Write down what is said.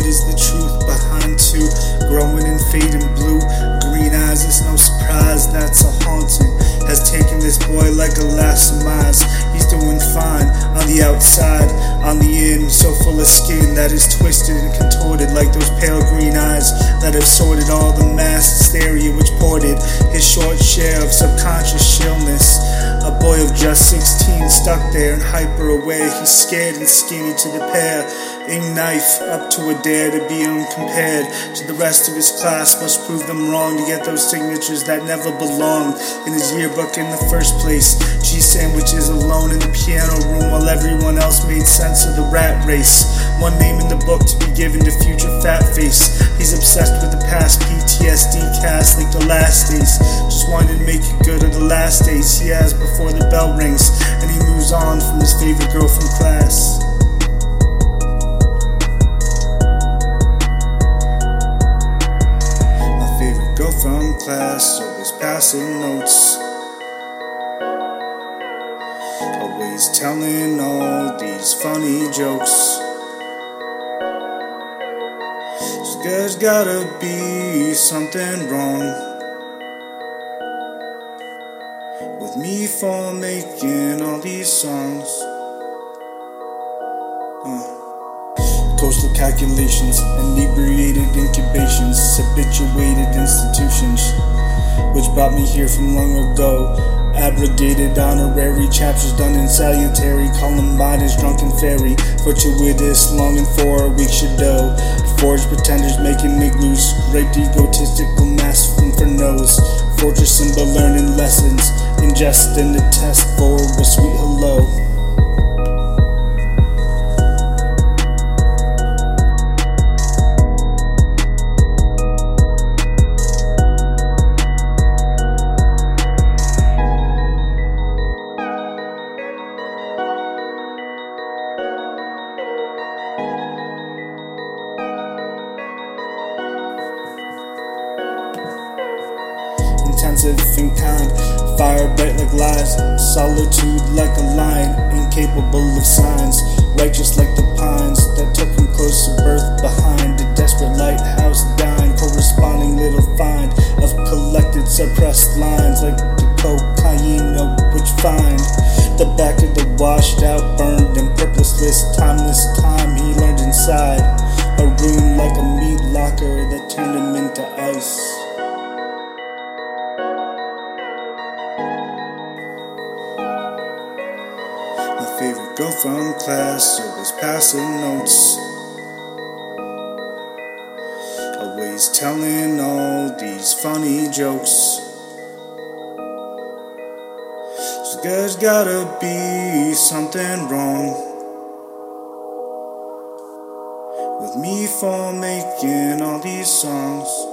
What is the truth behind two? Growing and fading blue. Green eyes, it's no surprise that's a haunting. Has taken this boy like a last surmise. He's doing fine on the outside, on the in, so full of skin that is twisted and contorted like those pale green eyes that have sorted all the mass hysteria which ported his short share of subconscious boy of just 16 stuck there and hyper aware. He's scared and skinny to the pair. Ing knife up to a dare to be uncompared to the rest of his class. Must prove them wrong to get those signatures that never belonged in his yearbook in the first place. Cheese sandwiches alone in the piano room while everyone else made sense of the rat race. One name in the book to be given to future fat face. He's obsessed with the past PTSD cast like the last days. Wanted to make it good of the last days he has before the bell rings and he moves on from his favorite girl from class. My favorite girl from class, always passing notes. Always telling all these funny jokes. There's gotta be something wrong me for making all these songs. Uh. Coastal calculations, inebriated incubations, habituated institutions, which brought me here from long ago. Abrogated honorary chapters done in salutary. Columbine is drunken fairy. Fortuitous, longing for a weak shadow. Forged pretenders making igloos. Raped egotistical mass from for nose. Fortress symbol learning lessons. Ingesting the test for a sweet hello. Intensive and kind. Fire bright like lies, solitude like a lion, incapable of signs. Righteous like the pines that took him close to birth behind a desperate lighthouse dying. Corresponding little find of collected suppressed lines favorite girl from class, always passing notes. Always telling all these funny jokes. So there's gotta be something wrong with me for making all these songs.